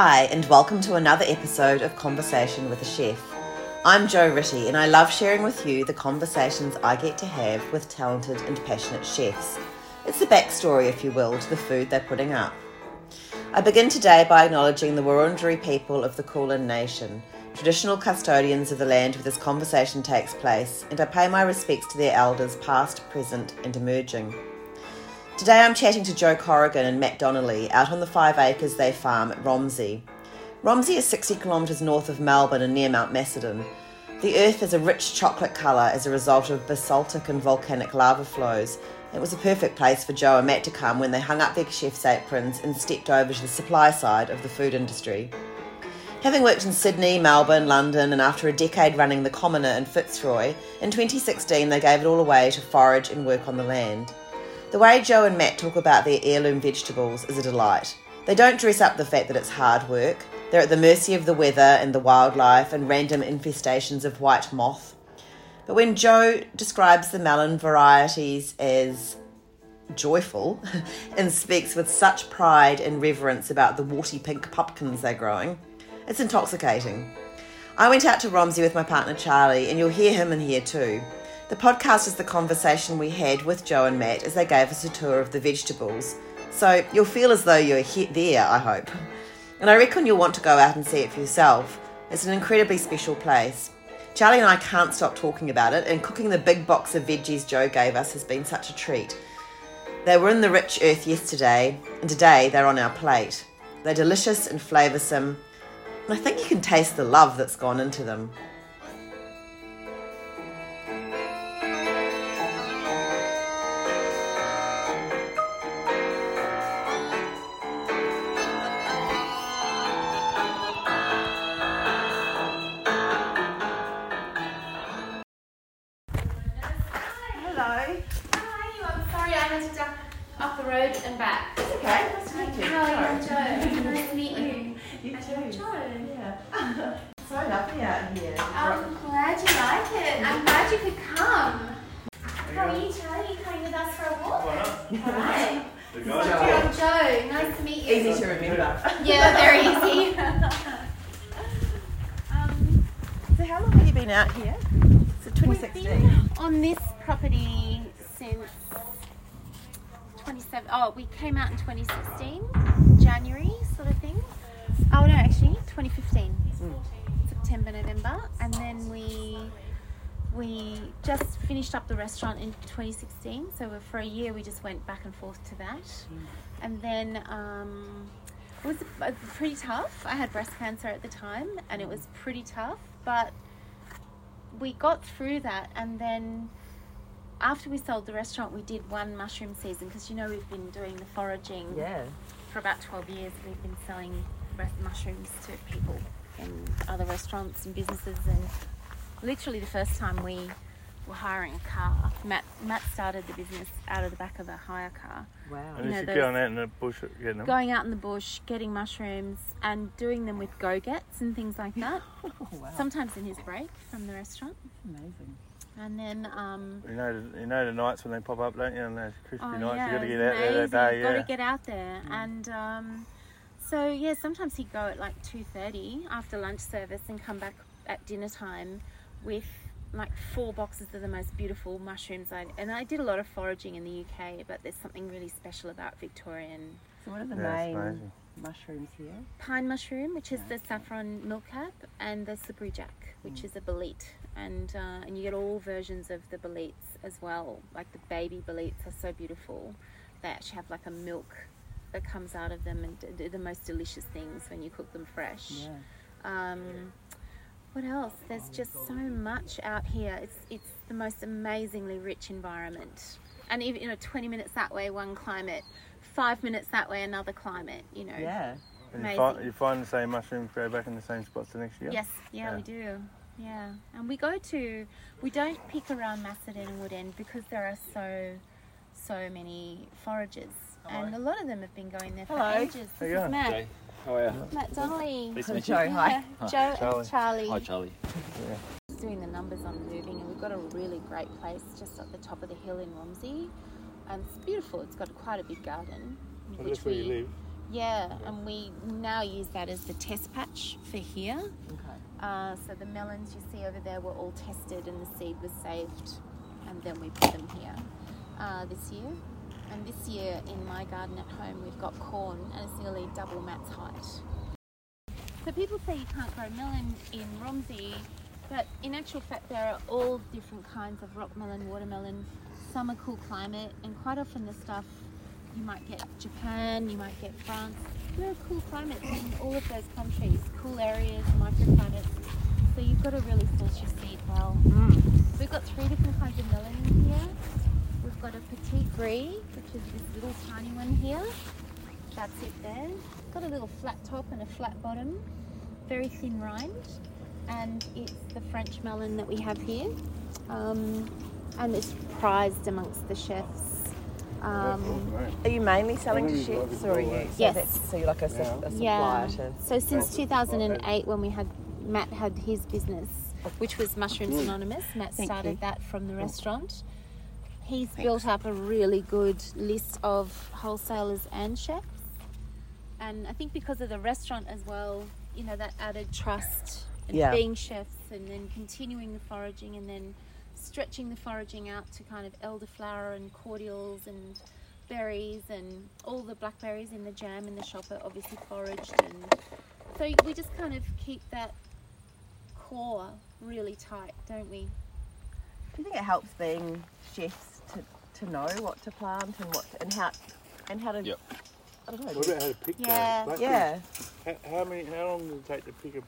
Hi, and welcome to another episode of Conversation with a Chef. I'm Jo Ritty, and I love sharing with you the conversations I get to have with talented and passionate chefs. It's the backstory, if you will, to the food they're putting up. I begin today by acknowledging the Wurundjeri people of the Kulin Nation, traditional custodians of the land where this conversation takes place, and I pay my respects to their elders, past, present, and emerging. Today I'm chatting to Joe Corrigan and Matt Donnelly out on the five acres they farm at Romsey. Romsey is 60 kilometres north of Melbourne and near Mount Macedon. The earth is a rich chocolate colour as a result of basaltic and volcanic lava flows. It was a perfect place for Joe and Matt to come when they hung up their chef's aprons and stepped over to the supply side of the food industry. Having worked in Sydney, Melbourne, London, and after a decade running the Commoner in Fitzroy, in 2016 they gave it all away to forage and work on the land. The way Joe and Matt talk about their heirloom vegetables is a delight. They don't dress up the fact that it's hard work. They're at the mercy of the weather and the wildlife and random infestations of white moth. But when Joe describes the melon varieties as joyful and speaks with such pride and reverence about the warty pink pumpkins they're growing, it's intoxicating. I went out to Romsey with my partner Charlie, and you'll hear him in here too. The podcast is the conversation we had with Joe and Matt as they gave us a tour of the vegetables. So you'll feel as though you're there, I hope. And I reckon you'll want to go out and see it for yourself. It's an incredibly special place. Charlie and I can't stop talking about it, and cooking the big box of veggies Joe gave us has been such a treat. They were in the rich earth yesterday, and today they're on our plate. They're delicious and flavoursome, and I think you can taste the love that's gone into them. In 2016. So for a year we just went back and forth to that, and then. Um, it was pretty tough. I had breast cancer at the time, and it was pretty tough. But we got through that and then after we sold the restaurant we did one mushroom season because you know we've been doing the foraging Yeah. for about 12 years we've been selling mushrooms to people in other restaurants and businesses and literally the first time we were hiring a car matt matt started the business out of the back of a hire car Wow. And know, you're going out in the bush getting them. going out in the bush getting mushrooms and doing them with go-gets and things like that Oh, wow. sometimes in his break from the restaurant Amazing. and then um, You know, the, you know the nights when they pop up, don't you? And those crispy Oh, nights, yeah, you got to get out there that day. You've Yeah. got to get out there, and um, so yeah, sometimes he'd go at like two thirty after lunch service and come back at dinner time with like four boxes of the most beautiful mushrooms. I and I did a lot of foraging in the UK, but there's something really special about Victorian So what are the Yeah, main mushrooms here? pine mushroom, which is the saffron milkcap, and the slippery jack, which is a bolete. And uh, and you get all versions of the boletes as well. Like the baby boletes are so beautiful. They actually have like a milk that comes out of them, and they're the most delicious things when you cook them fresh. Yeah. Um, what else? There's just so much out here. It's it's the most amazingly rich environment. And even you know, 20 minutes that way, one climate. Five minutes that way, another climate. You know. Yeah. And you, find, you find the same mushrooms go back in the same spots the next year. Yes, yeah, we do. Yeah, and we go to, we don't pick around Macedon and Woodend because there are so, so many foragers, and a lot of them have been going there for Hello. ages. How This you is? Matt, Okay. How are you? Matt Donnelly. Nice to meet you. Joe, hi. Yeah, Joe Charlie. and Charlie. Hi, Charlie. Just doing the numbers on moving, and we've got a really great place just at the top of the hill in Romsey, and it's beautiful. It's got quite a big garden. So which that's where you we- live. Yeah, and we now use that as the test patch for here. Okay. Uh, so the melons you see over there were all tested and the seed was saved, and then we put them here uh, this year. And this year in my garden at home, we've got corn, and it's nearly double Matt's height. So people say you can't grow melon in Romsey, but in actual fact, there are all different kinds of rock melon, watermelon. Some are cool climate, and quite often the stuff you might get Japan, you might get France. There are cool climates in all of those countries, cool areas, microclimates. So you've got to really source your seed well. Mm. We've got three different kinds of melon in here. We've got a petit gris, which is this little tiny one here. That's it there. Got a little flat top and a flat bottom, very thin rind, and it's the French melon that we have here, um, and it's prized amongst the chefs. Um, Are you mainly selling to chefs, or are you? So, Yes. so you're like a, su- a yeah. to. So since 2008, when we had Matt had his business, which was Mushrooms Anonymous, Matt started that from the restaurant. He's built up a really good list of wholesalers and chefs, and I think because of the restaurant as well, you know, that added trust and Yeah. being chefs, and then continuing the foraging, and then stretching the foraging out to kind of elderflower and cordials and berries and all the blackberries in the jam in the shop are obviously foraged. And so we just kind of keep that core really tight don't we? Do you think it helps being chefs to, to know what to plant and what to, and how and how to? Yep. I don't know. What about how to pick Yeah. those? yeah. Blackberries? How, how many? How long does it take to pick a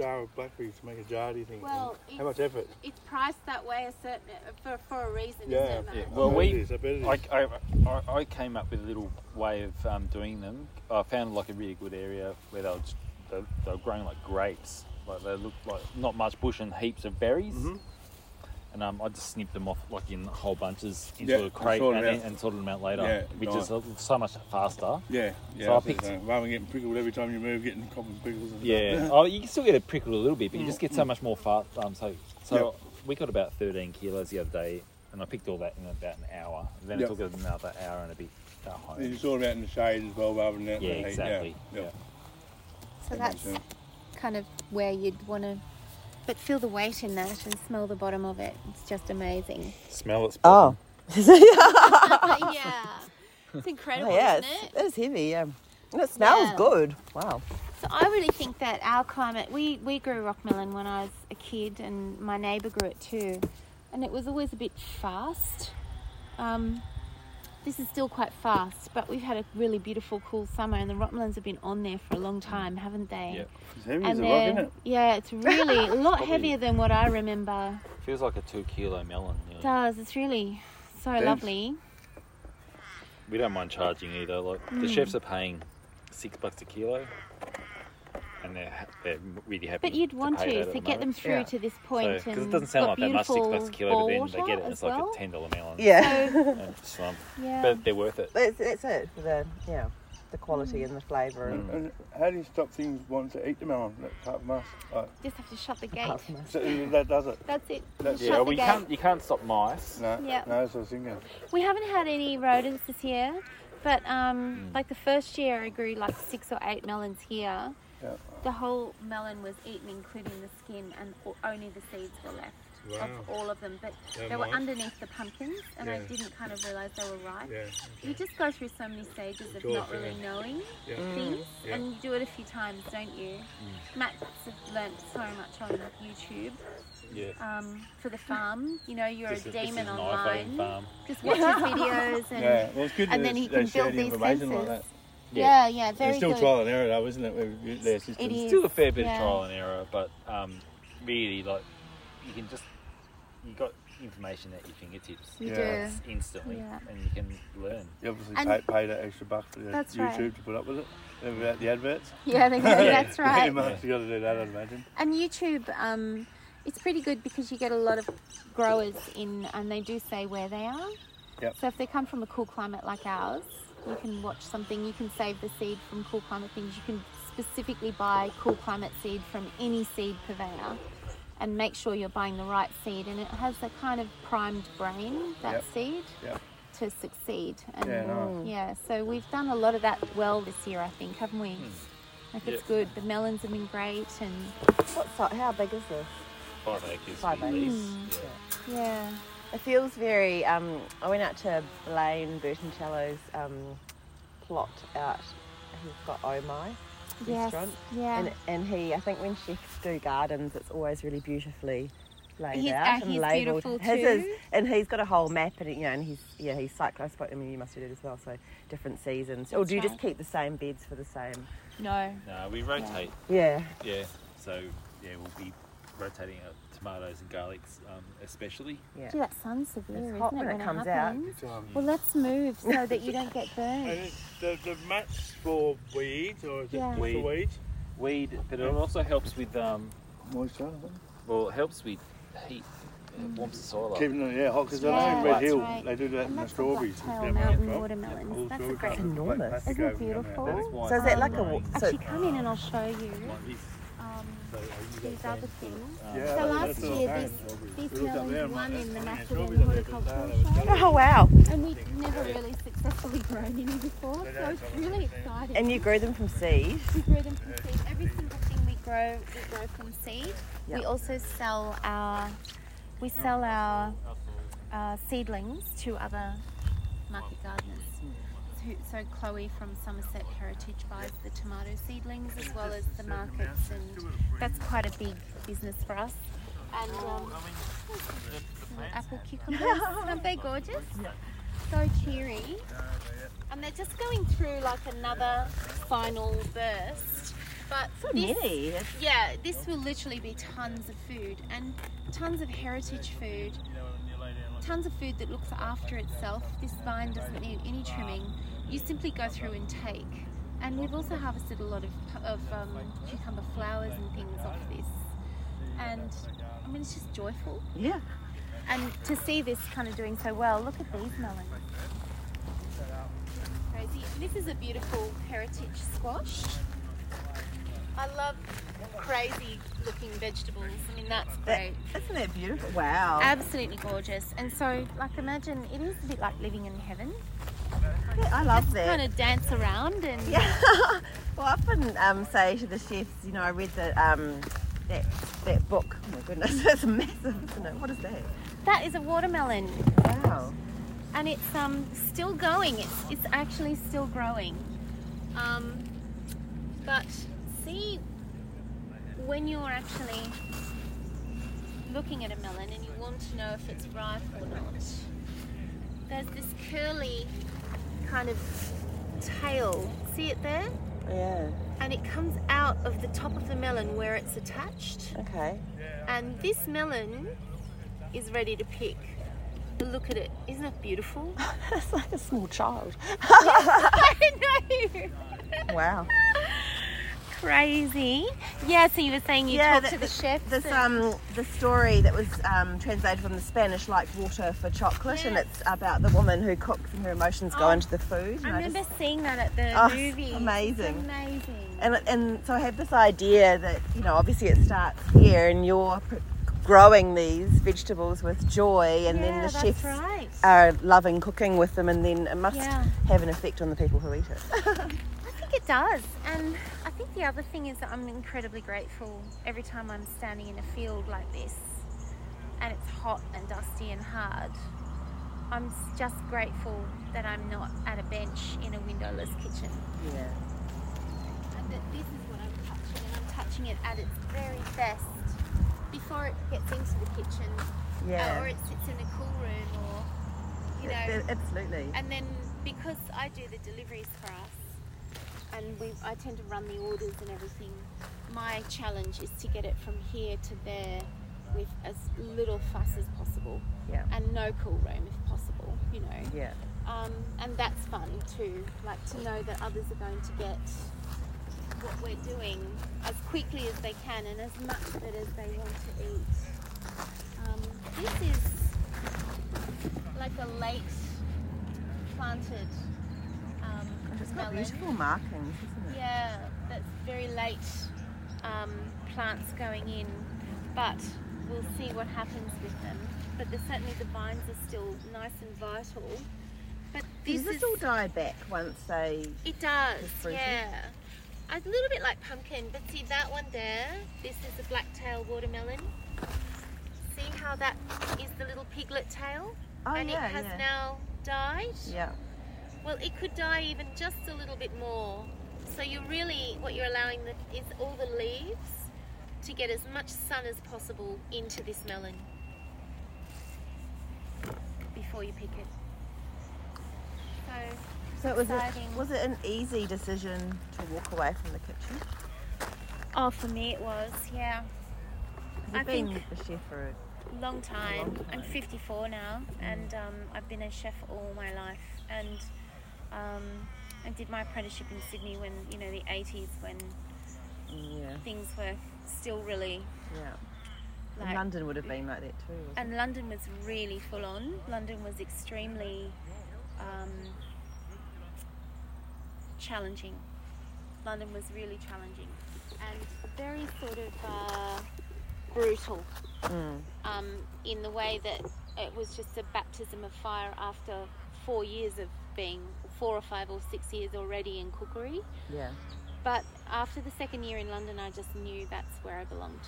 jar of blackberries to make a jar? Do you think? Well, how much effort? it's priced that way a certain for, for a reason Yeah. isn't Yeah, Matt? well, I bet we- it is, I bet it is. I, I, I- I came up with a little way of um, doing them. I found like a really good area where they were, just, they, they were growing like grapes. Like they looked like not much bush and heaps of berries. Mhm. And um, I just snipped them off like in whole bunches into Yeah, a crate sorted and, and, sorted them out later, Yeah, which nice. is so much faster. Yeah, yeah. So I I picked- picked... Rather than getting prickled every time you move, getting common pickles. And Yeah. oh, you can still get it prickled a little bit, but you just get so much more fast. Um, so so Yep. we got about 13 kilos the other day, and I picked all that in about an hour. Then Yep. it took us another hour and a bit to home. And you sort them out in the shade as well, rather than out in Yeah, the heat. exactly. Yeah, Yeah. so that that's sense. kind of where you'd want to but feel the weight in that and smell the bottom of it it's just amazing Smell it. Oh. yeah it's incredible oh yeah, isn't it's, it it's heavy. Yeah. And it smells Yeah. good. Wow. So I really think that our climate, we, we grew rockmelon when I was a kid, and my neighbour grew it too, and it was always a bit fast. Um, this is still quite fast, but we've had a really beautiful, cool summer, and the rock melons have been on there for a long time, haven't they? Yeah. It's heavy as And a rock, isn't it? yeah, it's really a lot Probably- heavier than what I remember. Feels like a two kilo melon. It Nearly. does it's really so Dense. lovely? We don't mind charging either. Like the Mm. chefs are paying six bucks a kilo, and they're they're really happy. But you'd want pay to that at to the get them through Yeah. to this point, because and it doesn't sound got like that much six bucks a beautiful kilo, but then they get it, and as it's like a ten dollar melon. Yeah. And it's, um, yeah. but they're worth it. It's, it's it for the yeah the quality Mm. and the flavour and And how do you stop things wanting to eat the melon? That apart from us, like, just have to shut the gate. apart from us. so that does it. That's it. That's- Just Yeah, shut well, you gate. can't you can't stop mice. No, Yeah. no, that's what I was thinking. We haven't had any rodents this year, but um, Mm. like the first year I grew like six or eight melons here. Yeah. The whole melon was eaten, including the skin, and only the seeds were left Wow. of all of them. But They're they were nice. underneath the pumpkins, and I didn't kind of realise they were ripe. Yeah. You just go through so many stages of course, not really yeah. knowing Yeah. things, Yeah. and you do it a few times, don't you? Matt's learnt so much on YouTube Yeah. um, for the farm. You know, you're This a is- this demon is online. farm. Just watch his videos and Yeah, well, it's good and that then he can build the these information sensors. like that. yeah, yeah, very it's still good. trial and error, though, isn't it? With their systems. It is. Still a fair bit yeah. of trial and error, but um, really, like you can just you got information at your fingertips. You Yeah. do. Instantly, Yeah. and you can learn. You obviously And- pay, pay that extra buck for the YouTube right. to put up with it. About the adverts. Yeah, they- that's right. you right. must have got to do that, I'd imagine. And YouTube, um, it's pretty good because you get a lot of growers in, and they do say where they are. Yep. So if they come from a cool climate like ours, you can watch something. You can save the seed from cool climate things. You can specifically buy cool climate seed from any seed purveyor, and make sure you're buying the right seed. And it has a kind of primed brain that Yep. seed. Yep. to succeed. And Yeah, nice. yeah, so we've done a lot of that well this year, I think, haven't we? Hmm. Like it's Yeah. good. The melons have been great, and What si- How big is this? Five acres. Five at acres. least, yeah. yeah, It feels very. Um, I went out to Blayne Bertoncello's um, plot out. He's got Oh My yes, restaurant, yeah. and and he. I think when chefs do gardens, it's always really beautifully laid He's- out uh, and he's labelled. beautiful His too. is, and he's got a whole map, and you know, and he's yeah, he's cycling. I suppose I mean you must do that as well. So different seasons, or do you just keep the same beds for the same? no, No, we rotate. Yeah. Yeah. So yeah, we'll be rotating our tomatoes and garlics, um, especially. Yeah. Gee, that sun's severe, It's isn't hot it? when it comes out. happens? It's, um, Well, let's move so that you don't get and burned. it's the, the mats for weeds or is it Yeah. for Weed. weeds? Weed, but it also helps with um, Moisture. well, it helps with heat. It warms the soil up. Keeping them, yeah, hot because Yeah, I know in Red that's Hill right. they do that And in the that's the strawberries. Blacktail Down Mountain there, watermelons. all That's a strawberries great come one. with black Enormous. plastic Isn't it over them, beautiful? yeah. That is why So is it's it like a growing wa- so- Actually, come in and I'll show you like this. So I use these that other same- things. Yeah, So last all year, fine, this, strawberries. these We looked up there melons and won in the that's- Macedon strawberries are there, Horticultural but they were Show. Oh wow! And we've never really successfully grown any before, so it's really exciting. And you grow them from seed. we grow them from seed. Every single thing we grow, we grow from seed. We also sell our we sell our uh, seedlings to other market gardeners. So, so Chloe from Somerset Heritage buys the tomato seedlings as well as the markets, and that's quite a big business for us. And um, apple cucumbers, aren't they gorgeous? So cheery. And they're just going through like another final burst. But So this, many. Yeah, this will literally be tons of food and tons of heritage food, tons of food that looks after itself. This vine doesn't need any trimming. You simply go through and take. And we've also harvested a lot of, of um, cucumber flowers and things off this. And I mean, it's just joyful. Yeah. And to see this kind of doing so well, look at these melons. Crazy. This is a beautiful heritage squash. I love crazy looking vegetables. I mean, that's great. isn't that beautiful? Wow. Absolutely gorgeous. And so, like, imagine it is a bit like living in heaven. I love that. Kind of dance around and Yeah. well, I often um, say to the chefs, you know, I read the um, that that book. Oh my goodness, it's massive, isn't it? What is that? that is a watermelon, Wow. and it's um still going. It's it's actually still growing. Um, but see, when you're actually looking at a melon and you want to know if it's ripe or not, there's this curly kind of tail. See it there? Yeah. And it comes out of the top of the melon where it's attached. Okay. And this melon is ready to pick. Look at it. Isn't it beautiful? It's like a small child. I know. Wow. Crazy. Yeah, so you were saying you Yeah, talked to the chef. This um the story that was um, translated from the Spanish like water for chocolate, and it's about the woman who cooks and her emotions go Oh, into the food. I remember just- seeing that at the Oh, movie. It's amazing. amazing. and and so I have this idea that you know obviously it starts here, and you're growing these vegetables with joy, and then the chefs right. are loving cooking with them, and then it must Yeah. have an effect on the people who eat it. I think it does. And I think the other thing is that I'm incredibly grateful every time I'm standing in a field like this and it's hot and dusty and hard. I'm just grateful that I'm not at a bench in a windowless kitchen. yeah. And that this is what I'm touching and I'm touching it at its very best before it gets into the kitchen Yeah. uh, or it sits in a cool room or, you know. A- Absolutely. And then because I do the deliveries for us, and we, I tend to run the orders and everything. My challenge is to get it from here to there with as little fuss as possible, Yeah. and no cool room if possible. You know, Yeah. um, and that's fun too. Like to know that others are going to get what we're doing as quickly as they can and as much of it as they want to eat. Um, this is like a late planted melon. beautiful markings, isn't it? Yeah, that's very late um, plants going in, but we'll see what happens with them. But the, certainly the vines are still nice and vital. But Does this this is all die back once they? It does, Yeah. It's A little bit like pumpkin, but see that one there? This is the blacktail watermelon. See how that is the little piglet tail? Oh and yeah, it has yeah. now died? yeah. Well, it could die even just a little bit more. So you're really, what you're allowing the, is all the leaves to get as much sun as possible into this melon before you pick it. So So it was a, was it an easy decision to walk away from the kitchen? Oh, for me it was, yeah. Because I you've been a chef for a Long time. long I'm 54 now, and um, I've been a chef all my life. And um, I did my apprenticeship in Sydney when you know the 80s, when yeah, things were still really yeah. And like. London would have been like that too. And London was really full on. London was extremely um, challenging. London was really challenging and very sort of uh, brutal? Mm. um, in the way that it was just a baptism of fire after four years of being four or five or six years already in cookery. Yeah, But after the second year in London, I just knew that's where I belonged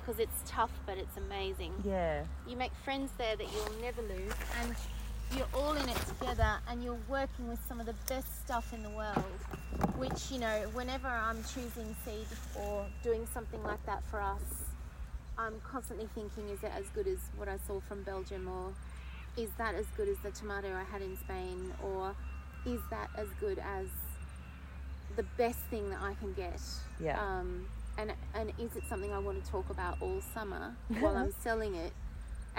because it's tough, but it's amazing. yeah, You make friends there that you'll never lose, and you're all in it together, and you're working with some of the best stuff in the world. Which, you know, whenever I'm choosing seed or doing something like that for us, I'm constantly thinking, is it as good as what I saw from Belgium, or is that as good as the tomato I had in Spain, or is that as good as the best thing that I can get? yeah. um, and and is it something I want to talk about all summer while I'm selling it?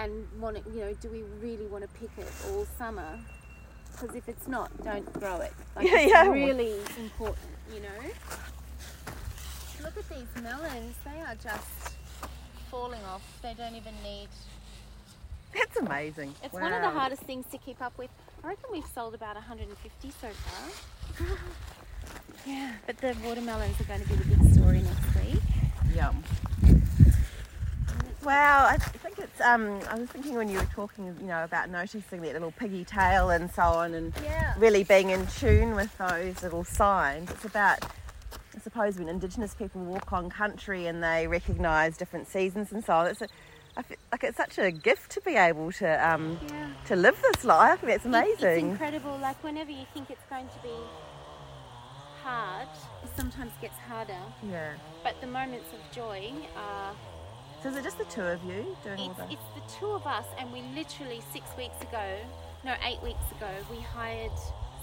And want to, you know, do we really want to pick it all summer? Because if it's not, don't grow it. Like Yeah, it's yeah. really important, you know. Look at these melons; they are just falling off. They don't even need. That's amazing. It's one of the hardest things to keep up with. I reckon we've sold about 150 so far. yeah, but the watermelons are going to be the big story next week. Yum. Wow, I think it's. Um, I was thinking when you were talking, you know, about noticing that little piggy tail and so on, and Yeah. really being in tune with those little signs. It's about, I suppose, when Indigenous people walk on country and they recognise different seasons and so on. It's a, I feel like it's such a gift to be able to um, Yeah. to live this life. It's It- It's amazing. incredible. Like whenever you think it's going to be hard, it sometimes gets harder. yeah. But the moments of joy are So is it just the two of you doing all it's, the? it's the two of us and we literally six weeks ago, no eight weeks ago, we hired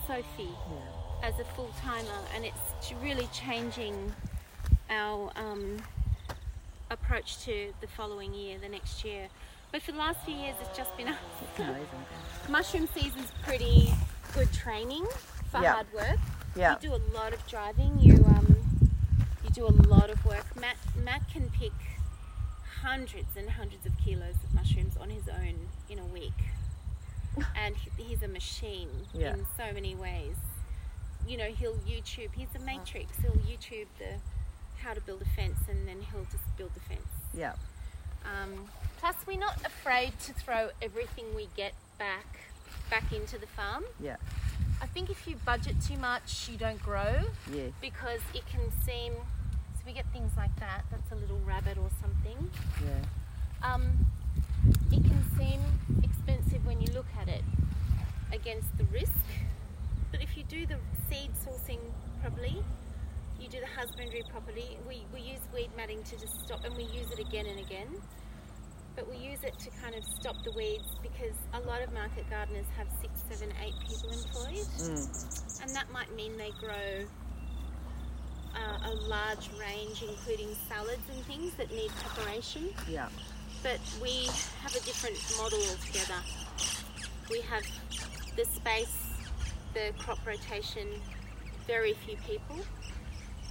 Sophie Yeah. as a full timer and it's really changing our um, approach to the following year, the next year. But for the last few years, it's just been us. Amazing. Mushroom season's pretty good training for Yeah. hard work. Yeah. You do a lot of driving. You um, you do a lot of work. Matt Matt can pick hundreds and hundreds of kilos of mushrooms on his own in a week, and he's a machine Yeah. in so many ways. You know, he'll YouTube. He's a matrix. He'll YouTube the how to build a fence, and then he'll just build the fence. Yeah. Um, plus, we're not afraid to throw everything we get back back into the farm. Yeah. I think if you budget too much, you don't grow Yes. because it can seem. So we get things like that. That's a little rabbit or something. Yeah. Um, it can seem expensive when you look at it against the risk. But if you do the seed sourcing properly, you do the husbandry properly. We, we use weed matting to just stop, and we use it again and again. But we use it to kind of stop the weeds because a lot of market gardeners have six, seven, eight people employed, Mm. and that might mean they grow uh, a large range, including salads and things that need preparation Yeah. but we have a different model altogether. We have the space, the crop rotation, very few people,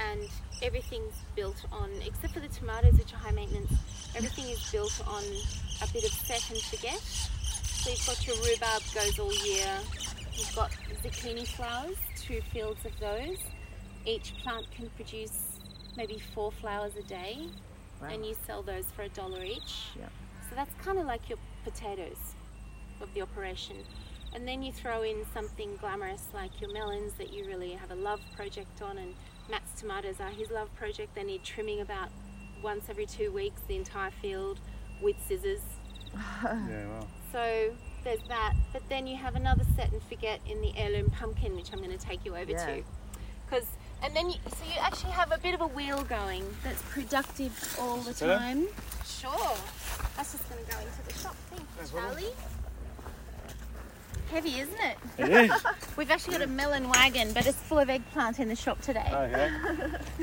and everything's built on, except for the tomatoes, which are high maintenance, everything is built on a bit of set and forget. So you've got your rhubarb goes all year, you've got zucchini flowers, two fields of those. Each plant can produce maybe four flowers a day Wow. and you sell those for a dollar each. Yeah. So that's kind of like your potatoes of the operation. And then you throw in something glamorous like your melons that you really have a love project on, and Matt's tomatoes are his love project. They need trimming about once every two weeks, the entire field with scissors. Yeah, well. So there's that. But then you have another set and forget in the heirloom pumpkin, which I'm going to take you over Yeah. to. Because and then you, so you actually have a bit of a wheel going that's productive all the Hello? time. Sure. That's just going to go into the shop. Thank you, Charlie. Heavy, isn't it? It is. We've actually got a melon wagon, but it's full of eggplant in the shop today. okay.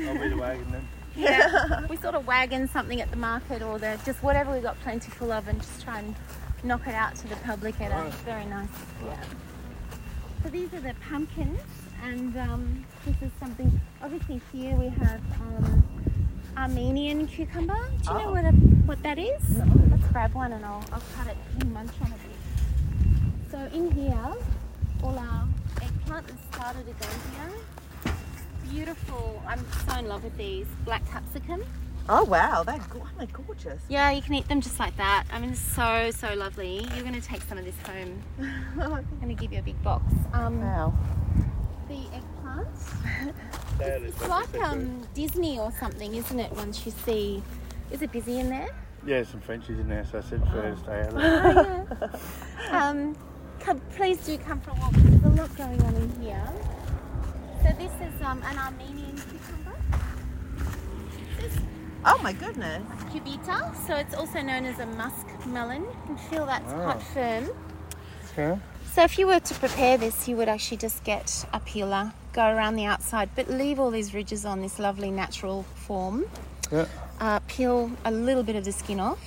I'll be the wagon then. Yeah. we sort of wagon something at the market or the just whatever we got plentiful of and just try and knock it out to the public at a Right. very nice yeah. So these are the pumpkins and um, this is something obviously here we have um, Armenian cucumber. Do you know Oh. what a, what that is? Let's grab one and I'll, I'll cut it and munch on it. So in here, all our eggplant has started again here. Beautiful. I'm so in love with these. Black capsicum. Oh wow, they're, go- aren't they gorgeous? Yeah, you can eat them just like that. I mean, so, so lovely. You're going to take some of this home. I'm going to give you a big box. Um, Wow. the eggplant. Dad It's like um, Disney or something, isn't it? Once you see. Is it busy in there? Yeah, some Frenchies in there, so I said first day. Oh, yeah. um, come, please do come for a walk. There's a lot going on in here. So this is um, an Armenian cucumber. Oh my goodness. cubita, so it's also known as a musk melon. You can feel that's Ah. quite firm. Okay. So if you were to prepare this, you would actually just get a peeler, go around the outside, but leave all these ridges on this lovely natural form. Yeah. Uh, peel a little bit of the skin off,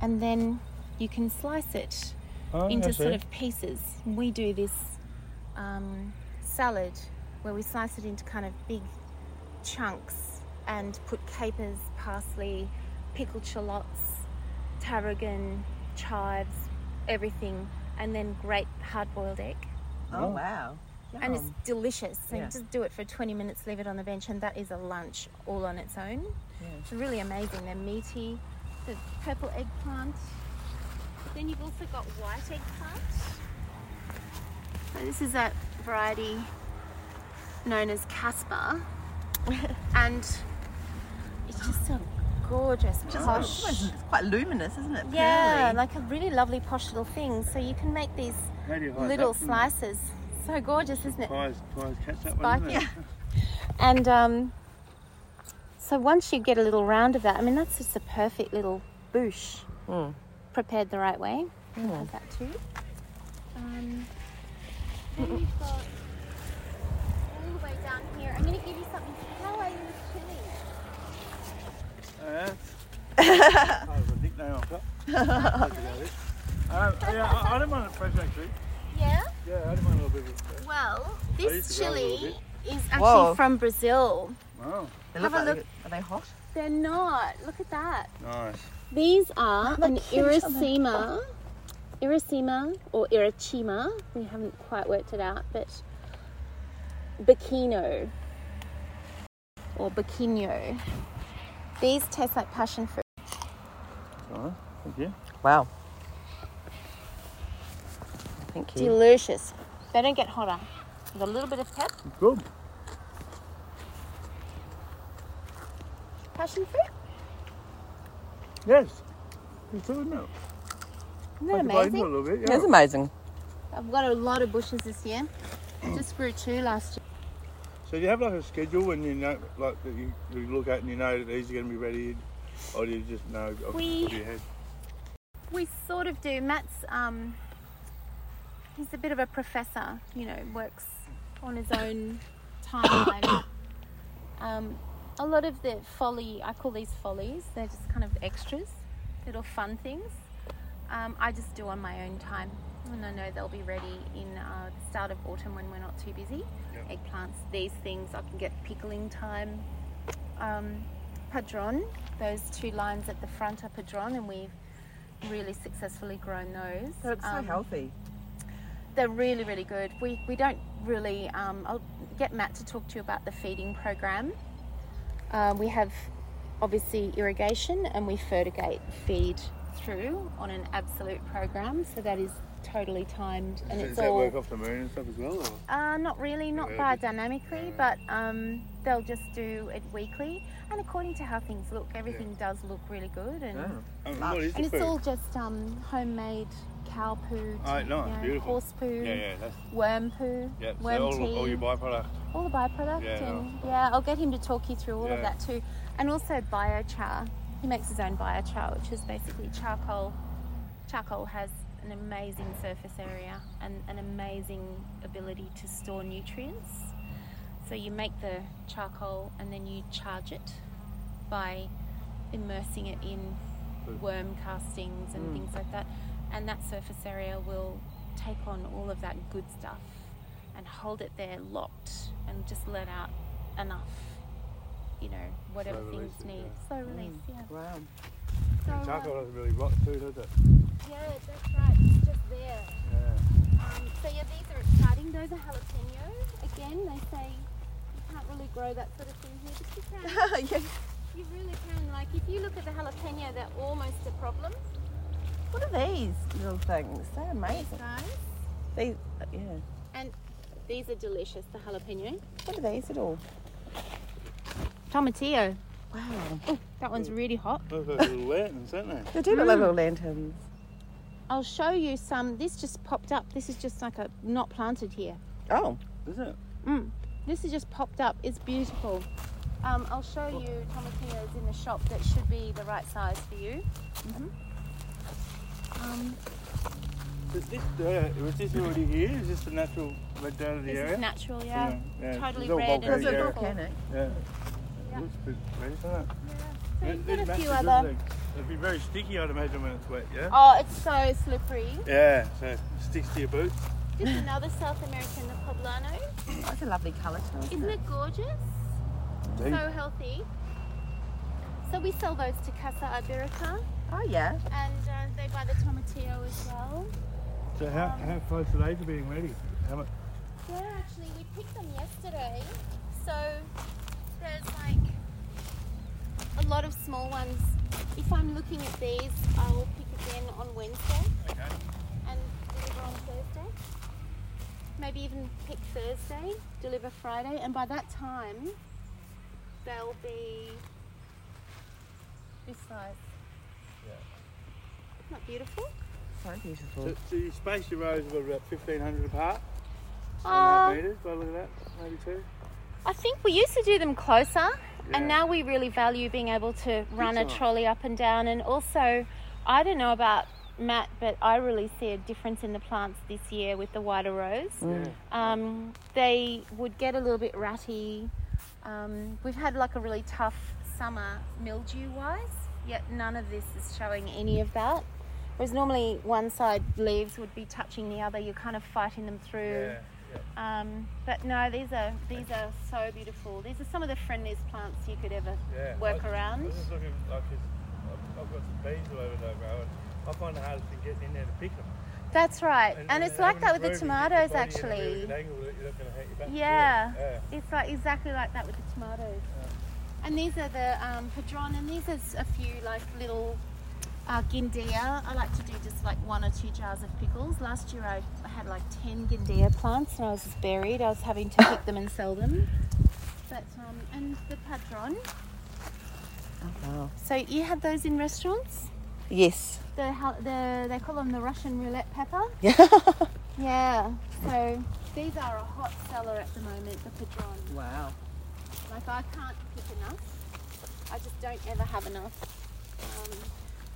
and then you can slice it Oh, into sort of pieces. We do this um, salad where we slice it into kind of big chunks and put capers, parsley, pickled shallots, tarragon, chives, everything, and then great hard boiled egg. Oh Oh. wow. And it's delicious. So Yeah. you just do it for 20 minutes, leave it on the bench, and that is a lunch all on its own. Yeah. It's really amazing. They're meaty. The purple eggplant. Then you've also got white eggplant. So this is a variety known as Casper, and it's just so gorgeous, Just posh. it's quite luminous, isn't it? Yeah, Pearly. like a really lovely posh little thing. So you can make these How do you hide little that slices. So gorgeous, isn't it? Pies, pies catch that one, isn't Spiky. it? And um, so once you get a little round of that, I mean, that's just a perfect little boosh Mm. Prepared the right way. Have that too. Um, then you've got all the way down here. I'm going to give you something. How are you with chili? Uh, that was a nickname I've got. um, yeah, I, I don't mind it fresh actually. Yeah. Yeah, I don't mind a little bit of it. Well, this used to grow a little chili is actually Whoa. from Brazil. Oh, They Have a like look. they- Are they hot? They're not. Look at that. nice. These are an cute, aren't they? Iracema, Iracema or Irachima. We haven't quite worked it out, but Biquinho or Biquinho. These taste like passion fruit. Alright, thank you. Wow. Thank you. Delicious. They don't get hotter. With a little bit of pep. Good. Passion fruit. Yes. It's good, isn't that Like to bite into it amazing? a little bit, That's yeah. amazing. I've got a lot of bushes this year. Just grew two last year. So do you have like a schedule when you know, like that you, you look at and you know that these are going to be ready, or do you just know off We- of your head? We sort of do. Matt's um, he's a bit of a professor. You know, works on his own timeline. um, a lot of the folly, I call these follies. They're just kind of extras, little fun things. Um, I just do on my own time, and I know they'll be ready in uh, the start of autumn when we're not too busy. Yep. Eggplants, these things, I can get pickling time. Um, padron, those two lines at the front are padron, and we've really successfully grown those. They look so Um, healthy. They're really, really good. We, we don't really, um, I'll get Matt to talk to you about the feeding program. Uh, we have obviously irrigation and we fertigate feed through on an absolute program. So that is totally timed, and Does it's that all work off the moon and stuff as well? Or? uh, not really, not Yeah, biodynamically, but um, they'll just do it weekly, and according to how things look, everything does look really good, and Oh. Um, is the and it's food? all just um, homemade cow poo, Oh, nice, know, beautiful. horse poo, yeah, yeah, that's worm poo, yeah. So worm all, tea, all your byproduct. all the byproduct, Yeah, and yeah, I'll get him to talk you through all of that too, and also biochar. He makes his own biochar, which is basically charcoal. Charcoal has an amazing surface area and an amazing ability to store nutrients. So you make the charcoal and then you charge it by immersing it in worm castings and mm. things like that. And that surface area will take on all of that good stuff and hold it there locked and just let out enough, you know, whatever Slow things release it, need. yeah. Slow release, yeah. Wow. So, And um, charcoal doesn't really rot too, does it? yeah, that's right. It's just there. Yeah. Um, so yeah, these are exciting. Those are jalapeno. Again, they say you can't really grow that sort of thing here, but you can. yes. You really can. Like if you look at the jalapeno, they're almost a problem. What are these little things? They're These amazing. guys. These, yeah. And these are delicious, the jalapeno. What are these at all? Tomatillo. Wow. Oh, that one's really hot. Those are little lanterns, aren't they? They do look like little lanterns. I'll show you some. This just popped up. This is just like a not planted here. Oh. Is it? Mm. This has just popped up. It's beautiful. Um, I'll show you tomatillos in the shop that should be the right size for you. Um, Is this, uh, was this already here? Is this the natural red down of the this area? is natural, yeah. yeah. Totally It's all red and volcanic, yeah. beautiful. volcanic. Yeah. Yeah. It looks a bit red, doesn't it? So It- we've it got a matches, few doesn't other. it? It'd be very sticky, I'd imagine, when it's wet, yeah? Oh, it's so slippery. Yeah, so it sticks to your boots. Just another South American, the poblano. Oh, that's a lovely colour too. Isn't Isn't it? it gorgeous? Deep. So healthy. So we sell those to Casa Iberica, Oh yeah. and uh, they buy the tomatillo as well. So how, how close are they to being ready? How much? Yeah, actually, we picked them yesterday. So there's like a lot of small ones. If I'm looking at these, I will pick again on Wednesday Okay. and deliver on Thursday. Maybe even pick Thursday, deliver Friday, and by that time, they'll be this size. Not beautiful? So beautiful. So, so you space your rows about 1,500 apart? Uh, meters, by the look at that, maybe two? I think we used to do them closer, Yeah. and now we really value being able to run a time. trolley up and down. And also, I don't know about Matt, but I really see a difference in the plants this year with the wider rows. Yeah. Um, they would get a little bit ratty. Um, we've had like a really tough summer mildew wise, yet none of this is showing any of that. Whereas normally one side leaves would be touching the other, you're kind of fighting them through. Yeah. yeah. Um, but no, these are these are so beautiful. These are some of the friendliest plants you could ever Yeah. work I, around. I was looking like I've, I've got some bees all over there, bro, and I find it hardest to get in there to pick them. That's right, and, it's like that with the having a room, you get tomatoes your body in a really actually. good angle that you're not gonna hurt your back to Yeah. It's like exactly like that with the tomatoes. And these are the um, padron, and these are a few like little uh, guindilla. I like to do just like one or two jars of pickles. Last year I had like ten guindilla plants, and I was just buried. I was having to pick them and sell them. But um, and the padron. Oh wow. So you had those in restaurants? Yes. The, the they call them the Russian roulette pepper. Yeah. Yeah. So these are a hot seller at the moment. The padron. wow. Like I can't pick enough. I just don't ever have enough. Um,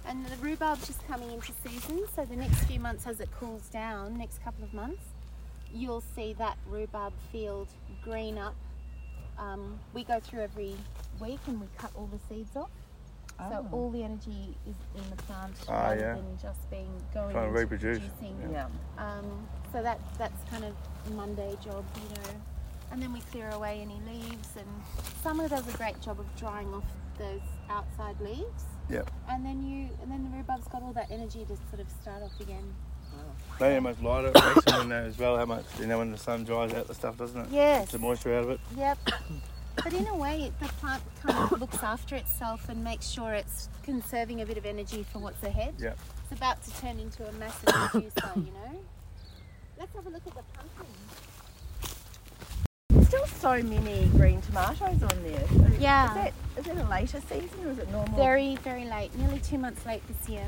and the rhubarb's just coming into season, so the next few months as it cools down, next couple of months, you'll see that rhubarb field green up. Um, we go through every week and we cut all the seeds off. So Oh. all the energy is in the plant Ah, rather yeah. than just being going Trying to reproduce. producing. Yeah. Um, so that that's kind of a Monday job, you know. And then we clear away any leaves, and summer does a great job of drying off those outside leaves. Yep. And then you, and then the rhubarb's got all that energy to sort of start off again. Maybe how much lighter it makes them in there as well. How much you know when the sun dries out the stuff, doesn't it? Yes. The moisture out of it. Yep. But in a way, the plant kind of looks after itself and makes sure it's conserving a bit of energy for what's ahead. Yeah. It's about to turn into a massive producer, you know. Let's have a look at the pumpkin. Still so many green tomatoes on there. So Yeah. Is that is that a later season or is it normal? Very, very late, nearly two months late this year.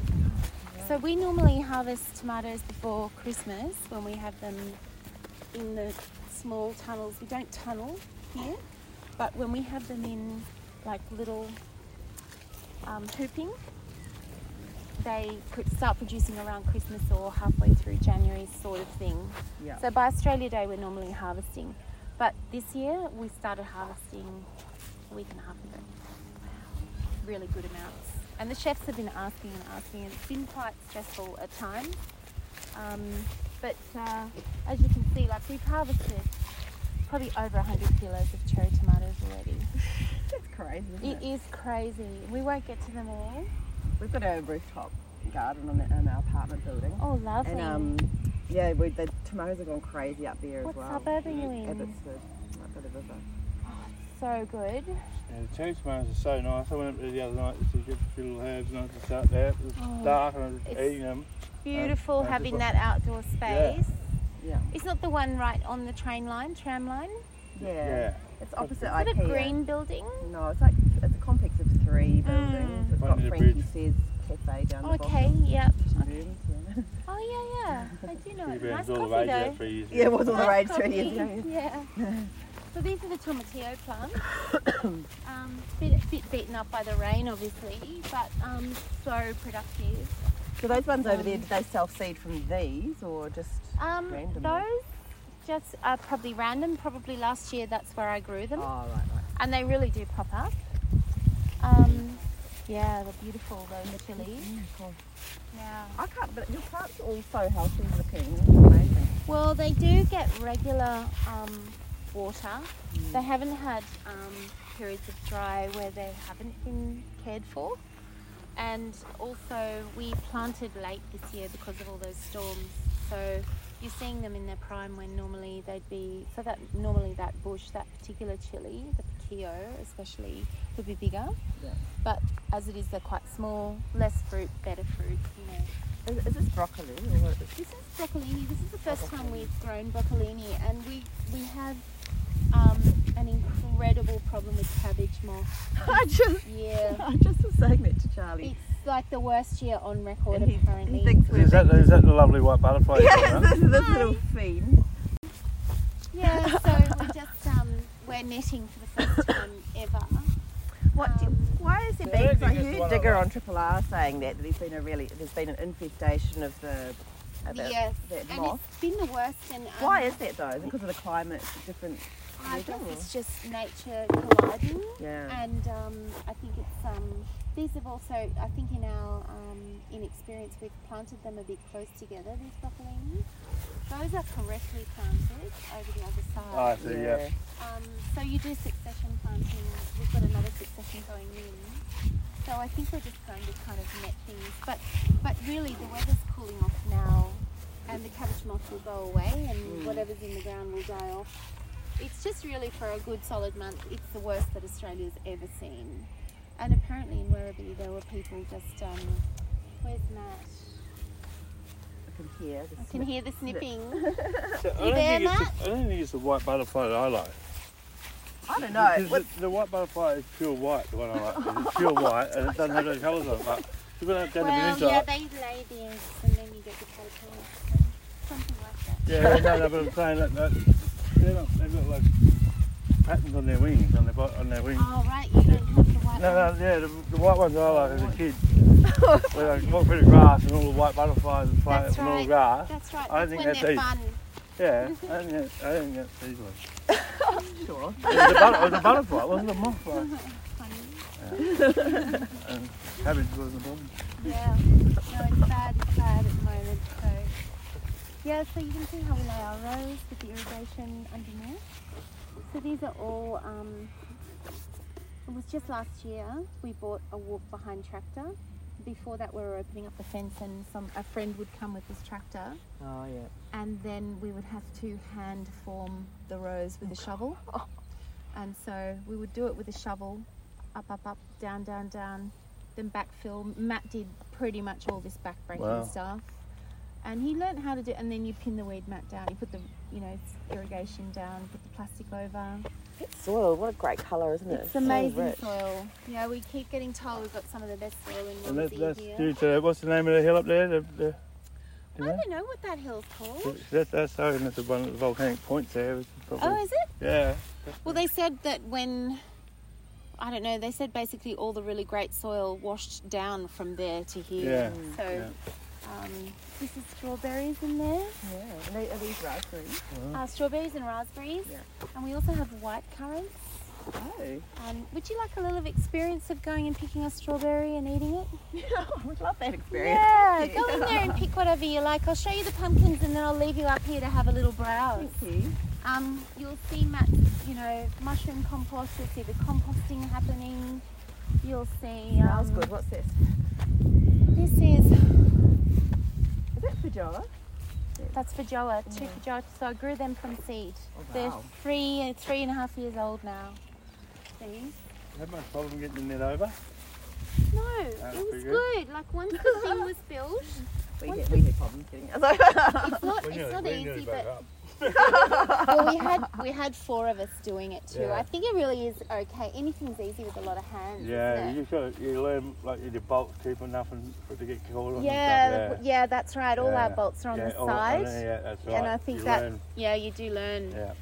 So we normally harvest tomatoes before Christmas when we have them in the small tunnels. We don't tunnel here, but when we have them in like little um, hooping, they could start producing around Christmas or halfway through January, sort of thing. Yeah. So by Australia Day, we're normally harvesting, but this year we started harvesting a week and a half ago. Really good amounts, and the chefs have been asking and asking, and it's been quite stressful at times. Um, but uh, as you can see, like we've harvested probably over 100 kilos of cherry tomatoes already. That's crazy. Isn't It it? is crazy. We won't get to them all. We've got a rooftop garden on in our apartment building. Oh, lovely. And um, yeah, we, the tomatoes are going crazy up there what as well. What suburb are you in? Abbotsford, right by the river. So good. Yeah, the cherry tomatoes are so nice. I went up there the other night to get a few little herbs and I just sat there. It was Oh, dark and I was it's- eating them. Um, beautiful I just having wa- that outdoor space. Yeah. It's not the one right on the train line, tram line. Yeah. Yeah. It's opposite Is it IKEA. a green building? No, it's like it's a complex of three mm. buildings. It's got Frankie. Says cafe down the bottom. Okay, yep. Rooms, yeah. Oh yeah, yeah. I do know. It. Nice was all the coffee rage though. about three yeah, it was all the Nice rage coffee. three years ago. Yeah. so these are the tomatillo plants. um, bit, bit beaten up by the rain, obviously, but um, so productive. So those ones over there, Um, did they self-seed from these or just Um, randomly? those just are probably random. Probably last year that's where I grew them, Oh, right, right. and they really do pop up. Um, yeah, they're beautiful. though, the chilies. Cool. Yeah. I can't, but your plants are all so healthy looking. Amazing. Well, they do get regular um, water. They haven't had um, periods of dry where they haven't been cared for. And also, we planted late this year because of all those storms. So you're seeing them in their prime when normally they'd be. So that normally that bush, that particular chili, the piquillo especially, would be bigger. Yeah. But as it is, they're quite small. Less fruit, better fruit. You know. Is, is this broccoli or what? This is broccolini. This is the first time we've grown broccolini, and we we have um, an incredible problem with cabbage moth. I just, Yeah, I just was saying that to Charlie. it's like the worst year on record And he, apparently. he thinks Is that, is that the lovely white butterfly? you're Yes, about? this, this little fiend. yeah, so we're just um, we're netting for the first time ever. What? do, Um, why is there Yeah, I been? don't I think it's the heard Digger on Triple R saying that, that there's been a really there's been an infestation of the. Of the yes, that and moth. it's been the worst. And um, Why is that though? Is it because of the climate? It's different. I weather, guess it's just nature colliding. Yeah. and um, I think it's um, these have also I think in our um, inexperience we've planted them a bit close together. These broccolini, those are correctly planted over the other side. Oh, I see, yeah. Um, so you do succession planting. We've got another succession going in. So I think we're just going to kind of net things, but but really the weather's cooling off now, and the cabbage moth will go away, and whatever's in the ground will die off. It's just really for a good solid month. It's the worst that Australia's ever seen, and apparently in Werribee there were people just um, where's Matt? I can hear. The I can hear the snipping. So I, You don't there, think it's Matt? the, I don't think it's the white butterfly that I like. I don't know. Because What, the, the white butterfly is pure white, the one I like. It's pure white and it doesn't have any colours on it. But you've got to have down the well, peninsula. yeah, they lay the eggs and then you get the caterpillars. Something like that. Yeah, no, no, but I'm saying that, that they've got like patterns on their wings, on their bo- on their wings. Oh right, you don't have the white No, ones. no, yeah, the, the white ones I like as a kid. Where I walk through the grass and all the white butterflies and fly That's in all the right. grass. That's right. I That's think when that's they're easy. fun. Yeah, I think that's, I think that's these ones. sure. It was a, but, it was a butterfly, it wasn't a mothfly. Funny. And cabbage was the bottom. Yeah. No, it's bad. It's bad at the yeah. So you can see how we lay our rows with the irrigation underneath. So these are all. Um, it was just last year we bought a walk behind tractor. Before that, we were opening up the fence, and some a friend would come with his tractor, Oh yeah. and then we would have to hand form the rows with a shovel. And so we would do it with a shovel, up, up, up, down, down, down, then backfill. Matt did pretty much all this backbreaking Wow. stuff. And he learned how to do and then you pin the weed mat down. You put the, you know, irrigation down, put the plastic over. That soil, what a great colour, isn't it? It's amazing rich. soil. Yeah, we keep getting told we've got some of the best soil in And that, that's here. due to what's the name of the hill up there? The, the, I know? don't know what that hill's called. That, that's so, and it's one of the volcanic points there. Probably, Oh, is it? yeah. Well, they said that when I don't know, they said basically all the really great soil washed down from there to here. Yeah, So yeah. Um, this is strawberries in there. Yeah. And they, are these raspberries? Uh, strawberries and raspberries. Yeah. And we also have white currants. Oh. Um, would you like a little experience of going and picking a strawberry and eating it? I would love that experience. Yeah, go in there and pick whatever you like. I'll show you the pumpkins and then I'll leave you up here to have a little browse. Thank you. Um, you'll see Matt's, you know, mushroom compost. You'll see the composting happening. You'll see. Smells um, good. What's this? This is Is that feijoa? that's feijoa, two feijoa. So I grew them from seed. Oh, They're three, three and a half years old now. See? Had much problem getting the net over. No, That's it was good. good. Like once the thing was built, We Once get, the- we get problems getting it. it's not, it's not we easy, but up. Well, we had we had four of us doing it too. Yeah. I think it really is okay. Anything's easy with a lot of hands. Yeah, you just got you learn like your bolts keeping nothing for it to get caught on. Yeah, and the- yeah, that's right. All our bolts are on yeah, the all- side. Yeah, that's right. And I think you that learn, yeah, you do learn. yeah,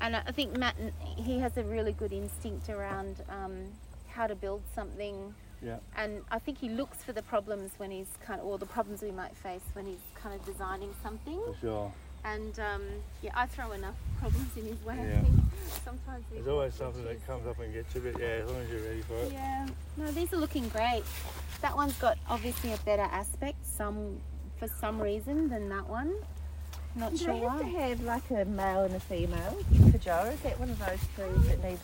And I I think Matt, he has a really good instinct around um, how to build something. Yeah. And I think he looks for the problems when he's kind of, or the problems we might face when he's kind of designing something. for sure. And um, yeah, I throw enough problems in his way. I Yeah. think sometimes There's always something that comes up and gets you, but yeah, as long as you're ready for it. Yeah. No, these are looking great. That one's got obviously a better aspect, some for some reason than that one. Not Do sure they have to have like a male and a female feijoa? Is that one of those trees that needs?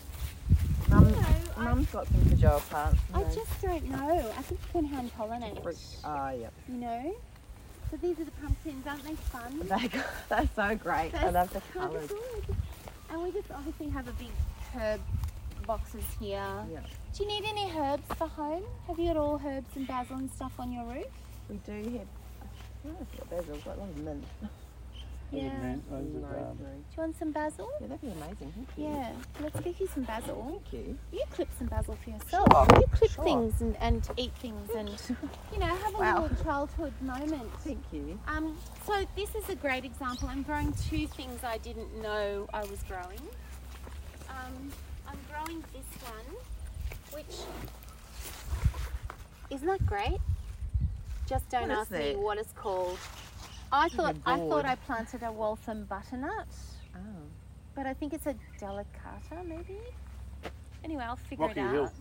Mum, No, I- Mum's got some feijoa plants. I just don't know. I think you can hand pollinate. Ah, yeah. You know. So these are the pumpkins, aren't they fun? They, they're so great. I They're love the colours. And we just obviously have a big herb boxes here. Yeah. Do you need any herbs for home? Have you got all herbs and basil and stuff on your roof? We do have. I don't know if we've got basil. We've got a lot of mint. Loads of Yeah. mint, loads of, um, Do you want some basil? Yeah, that'd be amazing. Thank you. Yeah, let's get you some basil. Thank you. You clip some basil for yourself. Sure, You clip sure. things and, and eat things and, you know, have a Wow. little childhood moment. Thank you. Um, so this is a great example. I'm growing two things I didn't know I was growing. Um, I'm growing this one, which isn't that great? Just don't What is ask me what it's called. I thought I thought I planted a Waltham butternut, Oh. but I think it's a delicata maybe. Anyway, I'll figure Rocky it out. Hill.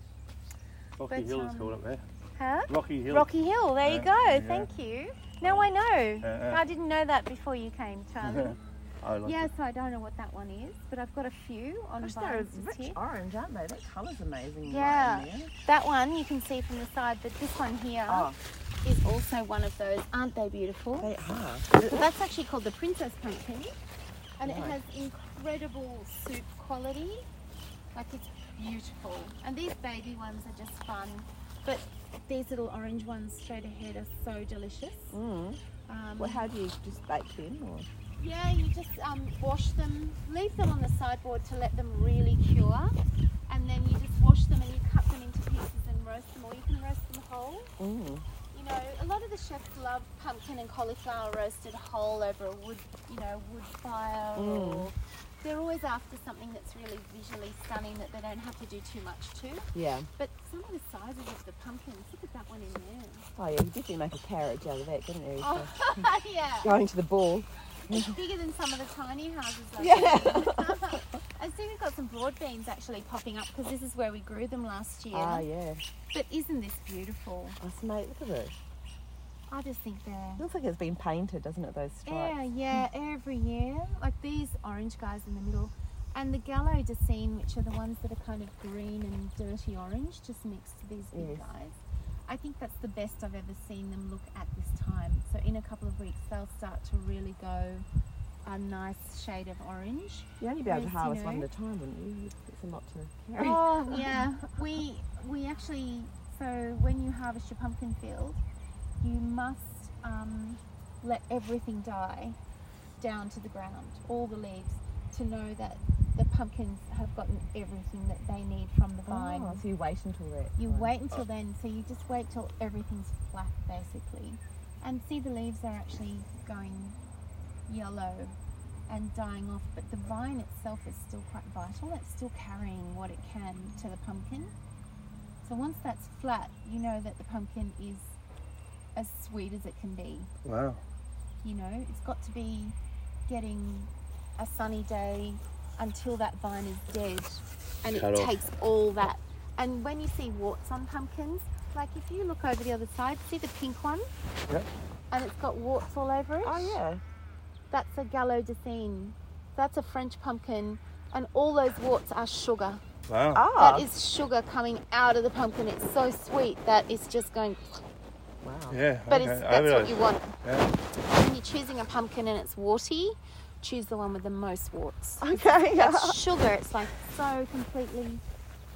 Rocky But, Hill is um, called up there. Huh? Rocky Hill. Rocky Hill. There you go. yeah. Thank you. Now I know. Yeah. I didn't know that before you came, Charlie. I like Yeah, it. so I don't know what that one is, but I've got a few on Gosh, they're vines rich here. orange, aren't they? That colour's amazing. Yeah. Right. That one you can see from the side, but this one here is Oh, also one of those. Aren't they beautiful? they are. So that's actually called the Princess Pumpkin, and it has incredible soup quality. Like it's beautiful. And these baby ones are just fun, but these little orange ones straight ahead are so delicious. Mm. Um, Well, how do you just bake them? Or? Yeah, you just um, wash them, leave them on the sideboard to let them really cure, and then you just wash them and you cut them into pieces and roast them, or you can roast them whole. Mm. You know, a lot of the chefs love pumpkin and cauliflower roasted whole over a wood, you know, wood fire, or they're always after something that's really visually stunning that they don't have to do too much to. Yeah. But some of the sizes of the pumpkins, look at that one in there. Oh, yeah. You definitely make a carriage out of that, couldn't you? Oh, yeah. Going to the ball. It's bigger than some of the tiny houses. I've Yeah. I see we've got some broad beans actually popping up because this is where we grew them last year. Ah, yeah. But isn't this beautiful? Oh, mate, look at it. I just think they're. Looks like it's been painted, doesn't it? Those stripes. Yeah, yeah, every year. Like these orange guys in the middle. And the Gallo de Decene, which are the ones that are kind of green and dirty orange, just next to these big Yes. guys. I think that's the best I've ever seen them look at this time. So in a couple of weeks, they'll start to really go a nice shade of orange. You'd only be able to you harvest one at a time, wouldn't you? It's a lot to carry. Oh yeah, we we actually so when you harvest your pumpkin field, you must um, let everything die down to the ground, all the leaves, to know that the pumpkins have gotten everything that they need from the oh, vine. Oh, so you wait until that. You time. wait until oh. then, so you just wait till everything's flat basically. And see the leaves are actually going yellow and dying off, but the vine itself is still quite vital. It's still carrying what it can to the pumpkin. So once that's flat, you know that the pumpkin is as sweet as it can be. Wow. You know, it's got to be getting a sunny day until that vine is dead and Cut it off. takes all that. And when you see warts on pumpkins, like if you look over the other side, see the pink one? Yep. And it's got warts all over it? Oh yeah. That's a Galeux d'Eysines. That's a French pumpkin. And all those warts are sugar. Wow. Ah. That is sugar coming out of the pumpkin. It's so sweet that it's just going, Wow. Yeah. but okay. it's, that's what you want. Yeah. When you're choosing a pumpkin and it's warty, choose the one with the most warts. Okay. That's sugar. It's like so completely,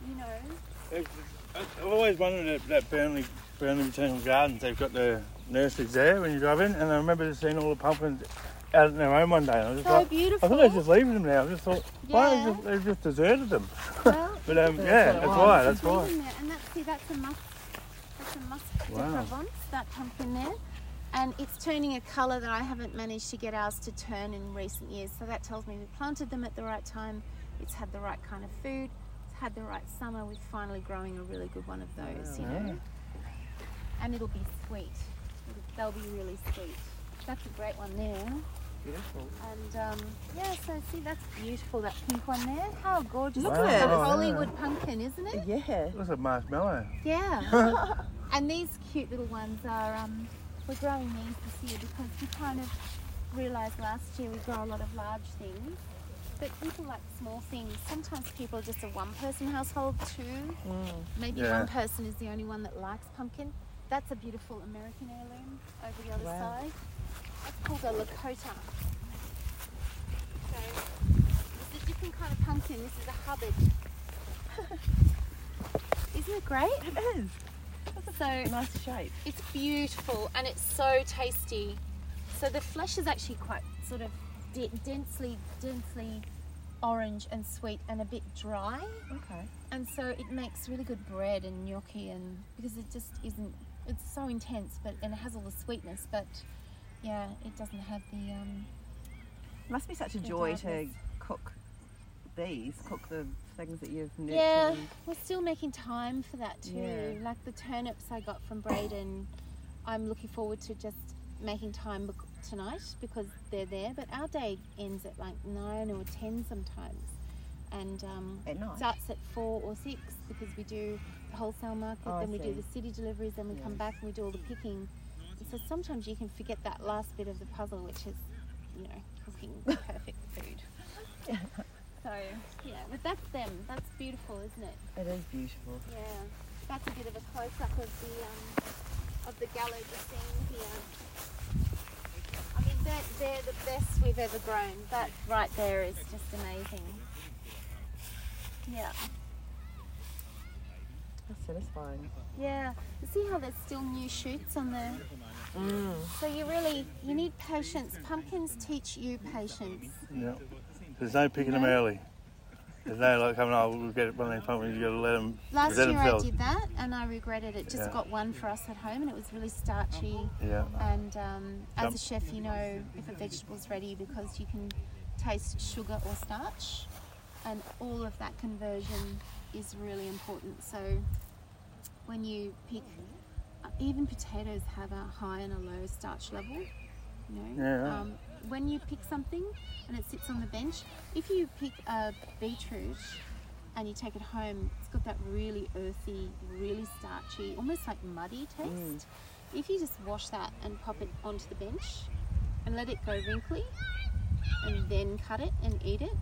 you know. I've I've always wondered at that Burnley, Burnley Botanical Gardens, they've got the nurseries there when you drive in, and I remember just seeing all the pumpkins out on their own one day. And I was just So like, I beautiful. thought they're just leaving them now. I just thought, why Yeah. they just, they've just deserted them? Well, But um, yeah, what it that's why. That's why. And that's see, that's a musk. That's a musk de Wow. Provence. That pumpkin there, and it's turning a colour that I haven't managed to get ours to turn in recent years. So that tells me we planted them at the right time. It's had the right kind of food. It's had the right summer. We're finally growing a really good one of those. You know, and it'll be sweet. It'll, they'll be really sweet. That's a great one there. Beautiful. And um, yeah, so see, that's beautiful. That pink one there. How gorgeous! Look at that? it. A yeah. Hollywood pumpkin, isn't it? Yeah. It looks like marshmallow. Yeah. and these cute little ones are, um, we're growing these this year because we kind of realised last year we grow a lot of large things. But people like small things. Sometimes people are just a one person household too. Mm. Maybe Yeah. one person is the only one that likes pumpkin. That's a beautiful American heirloom over the other Wow. side. That's called a Lakota. So it's a different kind of pumpkin. This is a Hubbard. Isn't it great? It is. So Nice shape. it's beautiful and it's so tasty. So the flesh is actually quite sort of de- densely, densely orange and sweet and a bit dry. Okay. And so it makes really good bread and gnocchi and because it just isn't. It's so intense, but and it has all the sweetness, but yeah, it doesn't have the um. Must be such a joy to cook these, cook the things that you've nurtured. Yeah, we're still making time for that too. Yeah. Like the turnips I got from Braden, I'm looking forward to just making time tonight because they're there. But our day ends at like nine or ten sometimes, and um, At night. starts at four or six because we do the wholesale market, Oh, then we do the city deliveries, then we come back and we do all the picking. So sometimes you can forget that last bit of the puzzle, which is, you know, cooking the perfect food. So yeah, but that's them. That's beautiful, isn't it? It is beautiful. Yeah, that's a bit of a close up of the um, of the gallo scene here. I mean, they're, they're the best we've ever grown. That right there is just amazing. Yeah, That's satisfying. yeah. See how there's still new shoots on there? So you really you need patience. Pumpkins teach you patience. Yeah. There's no picking them early. There's no like coming, oh, we'll get one of these pumpkins, you gotta let them Last year I did that and I regretted it. Just Yeah. got one for us at home and it was really starchy. Yeah. And um, as a chef, you know if a vegetable's ready because you can taste sugar or starch, and all of that conversion is really important. So when you pick, even potatoes have a high and a low starch level. You know, Yeah, um, when you pick something and it sits on the bench, if you pick a beetroot and you take it home, it's got that really earthy, really starchy, almost like muddy taste. Mm. If you just wash that and pop it onto the bench and let it go wrinkly and then cut it and eat it,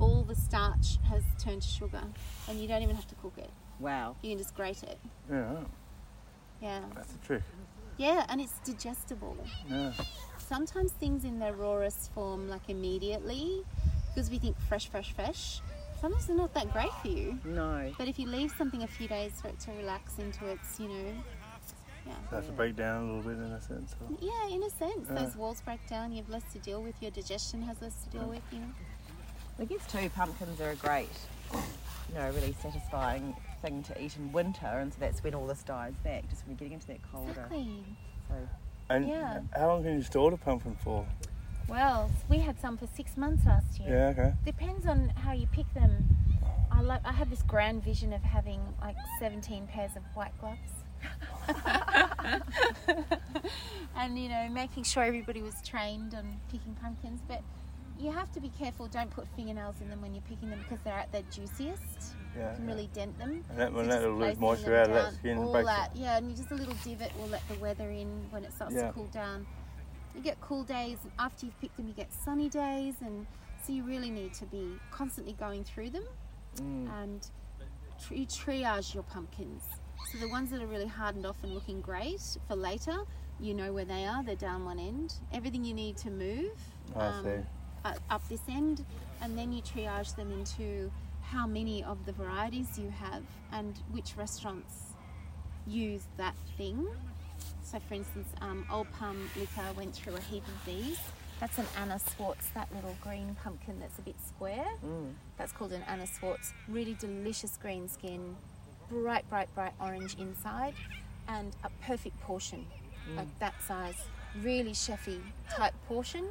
all the starch has turned to sugar and you don't even have to cook it. Wow. You can just grate it. Yeah. Yeah. that's the trick. Yeah, and it's digestible. Yeah. Sometimes things in their rawest form, like immediately, because we think fresh, fresh, fresh. Sometimes they're not that great for you. No. But if you leave something a few days for it to relax into its, you know, yeah. So it has to break down a little bit in a sense. or- Yeah, in a sense, Yeah. those walls break down. You have less to deal with. Your digestion has less to deal with. You know. I guess too, pumpkins are a great, you know, really satisfying thing to eat in winter, and so that's when all this dies back, just when you're getting into that colder. Exactly. So, And Yeah. how long can you store the pumpkin for? Well, we had some for six months last year. Yeah, okay. Depends on how you pick them. I like. I had this grand vision of having like 17 pairs of white gloves. and you know, making sure everybody was trained on picking pumpkins, but you have to be careful. Don't put fingernails in them when you're picking them because they're at their juiciest. Yeah. You can really dent them. And that, So when that'll lose moisture out of that skin, all that, yeah, and you just a little divot will let the weather in when it starts Yeah. to cool down. You get cool days, and after you've picked them, you get sunny days, and so you really need to be constantly going through them mm, and tr- you triage your pumpkins. So the ones that are really hardened off and looking great for later, you know where they are. They're down one end. Everything you need to move I see. Uh, up this end, and then you triage them into how many of the varieties you have and which restaurants use that thing. So, for instance, um, Old Palm Liquor went through a heap of these. That's an Anna Swartz, that little green pumpkin that's a bit square. mm. That's called an Anna Swartz. Really delicious green skin, bright, bright, bright orange inside, and a perfect portion, like that size. Really chefy type portion.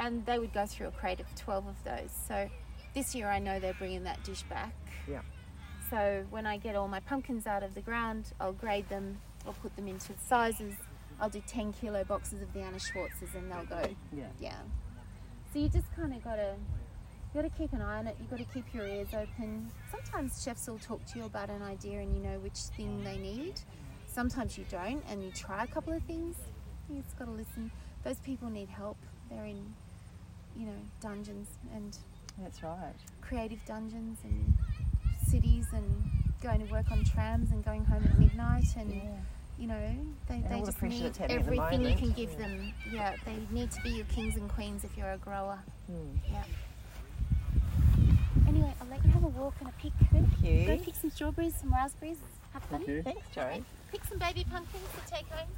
And they would go through a crate of 12 of those. So this year I know they're bringing that dish back. Yeah. So when I get all my pumpkins out of the ground, I'll grade them, I'll put them into sizes. I'll do 10 kilo boxes of the Anna Schwartzes and they'll go Yeah. yeah. So you just kind of gotta, you gotta keep an eye on it. You gotta keep your ears open. Sometimes chefs will talk to you about an idea and you know which thing they need. Sometimes you don't, and you try a couple of things. You just gotta listen. Those people need help. They're in, you know, dungeons and That's right. creative dungeons and cities and going to work on trams and going home at midnight and Yeah. you know they, And they all the just need that's happening at the everything you can give Yeah. them yeah they need to be your kings and queens if you're a grower Mm. yeah anyway i'll let you have a walk and a pick Thank you. go pick some strawberries some raspberries have fun Thank you. Thanks, Joe. pick some baby pumpkins to take home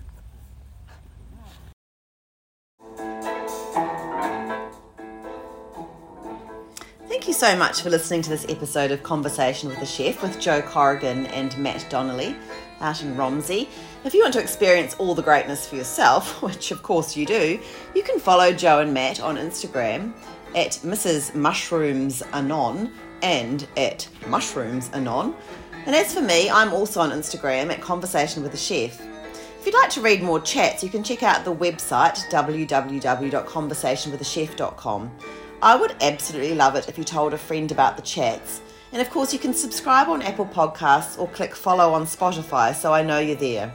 you so much for listening to this episode of Conversation with the Chef with Joe Corrigan and Matt Donnelly out in Romsey. If you want to experience all the greatness for yourself, which of course you do, you can follow Joe and Matt on Instagram at Mrs. Mushrooms Anon and at Mushrooms Anon. And as for me, I'm also on Instagram at Conversation with the Chef. If you'd like to read more chats, you can check out the website www.conversationwiththechef.com. I would absolutely love it if you told a friend about the chats. And of course, you can subscribe on Apple Podcasts or click follow on Spotify so I know you're there.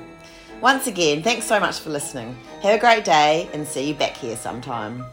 Once again, thanks so much for listening. Have a great day and see you back here sometime.